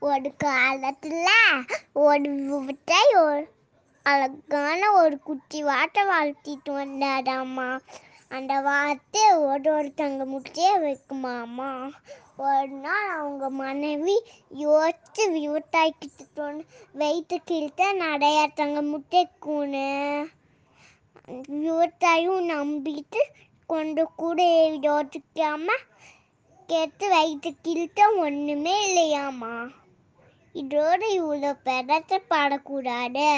ஒரு காலத்தில் ஒரு விவசாயி ஒரு அழகான ஒரு குட்டி வாட்டை வளர்த்திட்டு வந்தாராமா. அந்த வார்த்தை ஒரு ஒருத்தங்க முட்டையே வைக்குமாமா. ஒரு நாள் அவங்க மனைவி யோசித்து விவசாயிக்கிட்டு வயிற்று கிழித்த நிறைய தங்க கூணு விவசாயும் நம்பிட்டு கொண்டு கூட யோசிக்காம கேட்டு வயிற்று கிழித்த ஒன்றுமே இல்லையாமா. இதோட இவ்வளோ பெறத்தை பாடக்கூடாது?